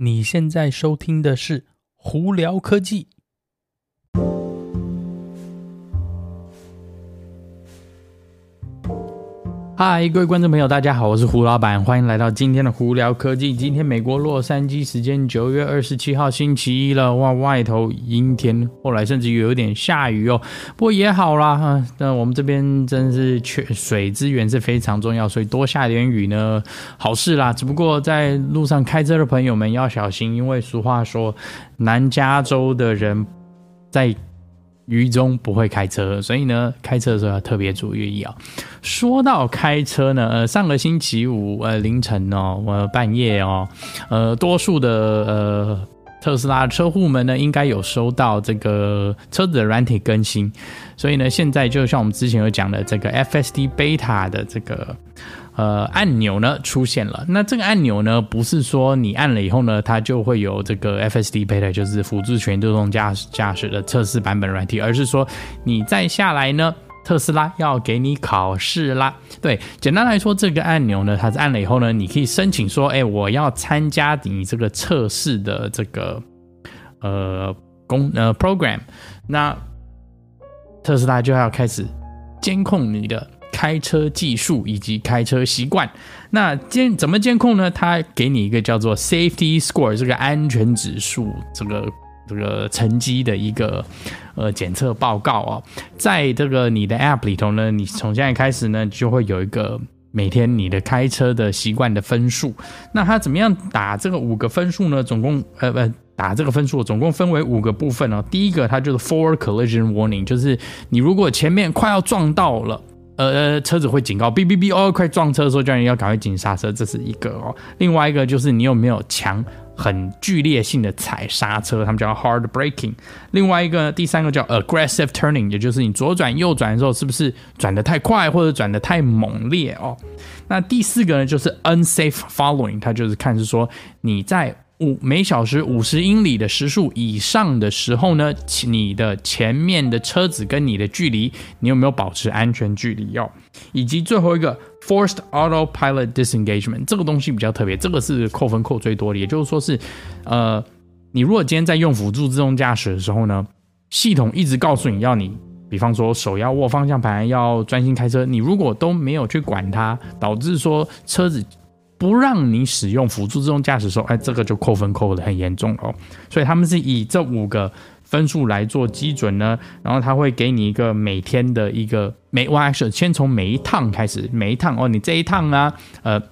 你现在收听的是《胡聊科技》。嗨，各位观众朋友，大家好，我是胡老板，欢迎来到今天的胡聊科技。今天美国洛杉矶时间九月二十七号星期一了，哇，外头阴天，后来甚至有点下雨哦。不过也好啦，哈，那我们这边真是缺水资源是非常重要，所以多下点雨呢，好事啦。只不过在路上开车的朋友们要小心，因为俗话说，南加州的人在。雨中不会开车，所以呢，开车的时候要特别注意啊。说到开车呢，呃，上个星期五呃凌晨哦，呃半夜哦，呃，多数的呃特斯拉车户们呢，应该有收到这个车子的软体更新，所以呢，现在就像我们之前有讲的这个 FSD Beta 的这个。呃，按钮呢出现了。那这个按钮呢，不是说你按了以后呢，它就会有这个 FSD Beta，就是辅助全自动驾驶驾驶的测试版本软体，而是说你再下来呢，特斯拉要给你考试啦。对，简单来说，这个按钮呢，它是按了以后呢，你可以申请说，哎，我要参加你这个测试的这个呃工呃 program，那特斯拉就要开始监控你的。开车技术以及开车习惯，那监怎么监控呢？它给你一个叫做 Safety Score 这个安全指数，这个这个成绩的一个呃检测报告啊、哦，在这个你的 App 里头呢，你从现在开始呢，就会有一个每天你的开车的习惯的分数。那它怎么样打这个五个分数呢？总共呃不打这个分数，总共分为五个部分哦。第一个它就是 Forward Collision Warning，就是你如果前面快要撞到了。呃，车子会警告，哔哔哔哦，快撞车的时候，叫你要赶快紧刹车，这是一个哦。另外一个就是你有没有强、很剧烈性的踩刹车，他们叫 hard braking。另外一个，第三个叫 aggressive turning，也就是你左转、右转的时候，是不是转得太快或者转得太猛烈哦？那第四个呢，就是 unsafe following，它就是看是说你在。五每小时五十英里的时速以上的时候呢，你的前面的车子跟你的距离，你有没有保持安全距离哦？以及最后一个 forced autopilot disengagement 这个东西比较特别，这个是扣分扣最多的，也就是说是，呃，你如果今天在用辅助自动驾驶的时候呢，系统一直告诉你要你，比方说手要握方向盘，要专心开车，你如果都没有去管它，导致说车子。不让你使用辅助自动驾驶的时候，哎，这个就扣分扣得很严重哦。所以他们是以这五个分数来做基准呢，然后他会给你一个每天的一个每，我还是先从每一趟开始，每一趟哦，你这一趟啊，呃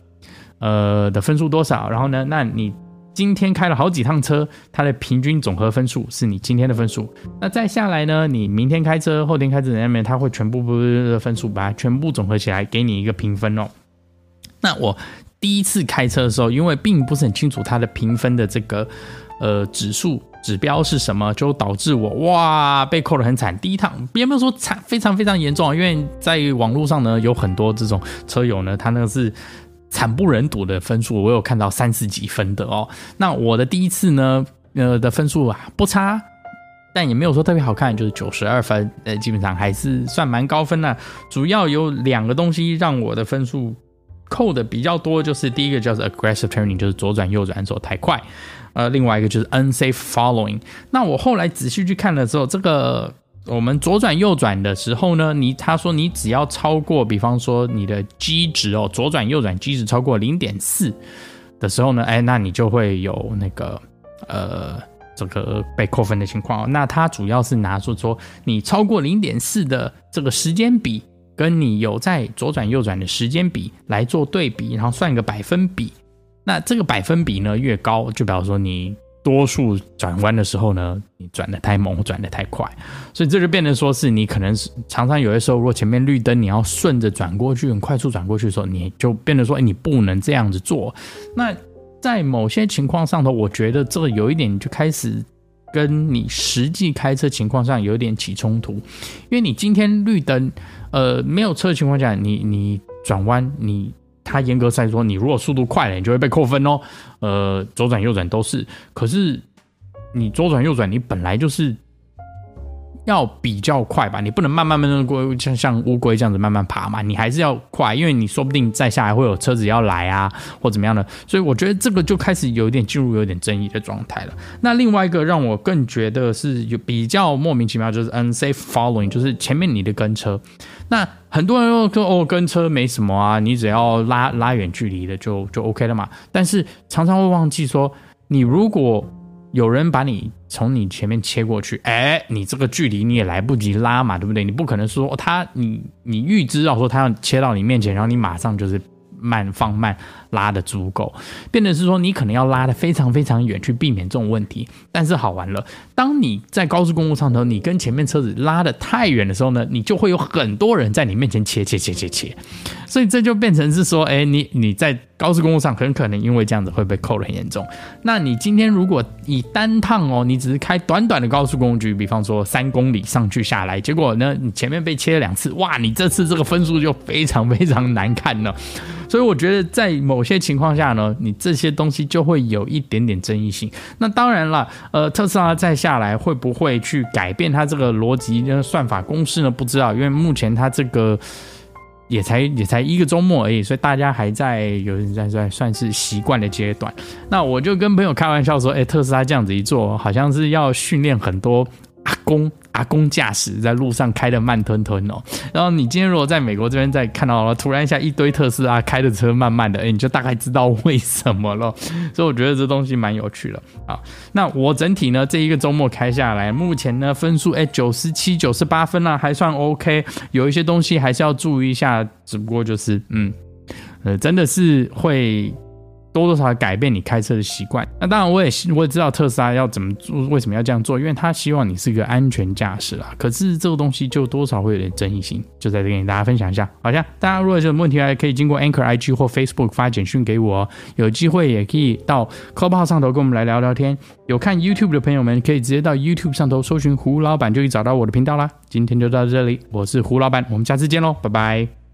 呃的分数多少？然后呢，那你今天开了好几趟车，它的平均总和分数是你今天的分数。那再下来呢，你明天开车、后天开车那边，它会全部的分数把它全部总和起来，给你一个评分哦。那我。第一次开车的时候，因为并不是很清楚它的评分的这个呃指数指标是什么，就导致我哇被扣的很惨。第一趟也没有说惨，非常非常严重啊，因为在网络上呢有很多这种车友呢，他那个是惨不忍睹的分数，我有看到三十几分的哦。那我的第一次呢，呃的分数啊不差，但也没有说特别好看，就是九十二分，呃基本上还是算蛮高分的。主要有两个东西让我的分数。扣的比较多，就是第一个叫做 aggressive turning，就是左转右转走太快，呃，另外一个就是 unsafe following。那我后来仔细去看了之后，这个我们左转右转的时候呢，你他说你只要超过，比方说你的 G 值哦，左转右转 G 值超过零点四的时候呢，哎，那你就会有那个呃这个被扣分的情况。那他主要是拿出说你超过零点四的这个时间比。跟你有在左转右转的时间比来做对比，然后算个百分比。那这个百分比呢越高，就比方说你多数转弯的时候呢，你转得太猛，转得太快，所以这就变成说是你可能是常常有些时候，如果前面绿灯，你要顺着转过去，很快速转过去的时候，你就变得说，哎，你不能这样子做。那在某些情况上头，我觉得这个有一点就开始。跟你实际开车情况上有点起冲突，因为你今天绿灯，呃，没有车的情况下，你你转弯，你他严格来说，你如果速度快了，你就会被扣分哦。呃，左转右转都是，可是你左转右转，你本来就是要比较快吧，你不能慢慢慢慢过，像像乌龟这样子慢慢爬嘛，你还是要快，因为你说不定再下来会有车子要来啊，或怎么样的，所以我觉得这个就开始有一点进入有点争议的状态了。那另外一个让我更觉得是有比较莫名其妙，就是 unsafe following，就是前面你的跟车，那很多人都说哦跟车没什么啊，你只要拉拉远距离的就就 OK 了嘛，但是常常会忘记说，你如果有人把你从你前面切过去，哎，你这个距离你也来不及拉嘛，对不对？你不可能说他你你预知到说他要切到你面前，然后你马上就是。慢放慢，拉得足够，变成是说你可能要拉得非常非常远去避免这种问题。但是好玩了，当你在高速公路上头，你跟前面车子拉得太远的时候呢，你就会有很多人在你面前切切切切切，所以这就变成是说，哎，你你在高速公路上很可能因为这样子会被扣得很严重。那你今天如果以单趟哦，你只是开短短的高速公路，比方说三公里上去下来，结果呢，你前面被切了两次，哇，你这次这个分数就非常非常难看了。所以我觉得在某些情况下呢，你这些东西就会有一点点争议性。那当然了，呃，特斯拉再下来会不会去改变它这个逻辑跟算法公式呢？不知道，因为目前它这个也才也才一个周末而已，所以大家还在有人在在算是习惯的阶段。那我就跟朋友开玩笑说，哎，特斯拉这样子一做，好像是要训练很多阿公。阿公驾驶在路上开得慢吞吞哦，然后你今天如果在美国这边再看到了，突然一下一堆特斯拉开的车慢慢的，哎，你就大概知道为什么了。所以我觉得这东西蛮有趣的啊。那我整体呢，这一个周末开下来，目前呢分数哎九十七、九十八分啊，还算 OK。有一些东西还是要注意一下，只不过就是嗯，呃，真的是会。多多少少改变你开车的习惯。那当然，我也我也知道特斯拉要怎么做，为什么要这样做？因为他希望你是一个安全驾驶啦。可是这个东西就多少会有点争议性，就在这里跟大家分享一下。好像大家如果有什么问题，还可以经过 Anchor IG 或 Facebook 发简讯给我。有机会也可以到 Clubhouse 上头跟我们来聊聊天。有看 YouTube 的朋友们，可以直接到 YouTube 上头搜寻胡老板，就可以找到我的频道啦。今天就到这里，我是胡老板，我们下次见喽，拜拜。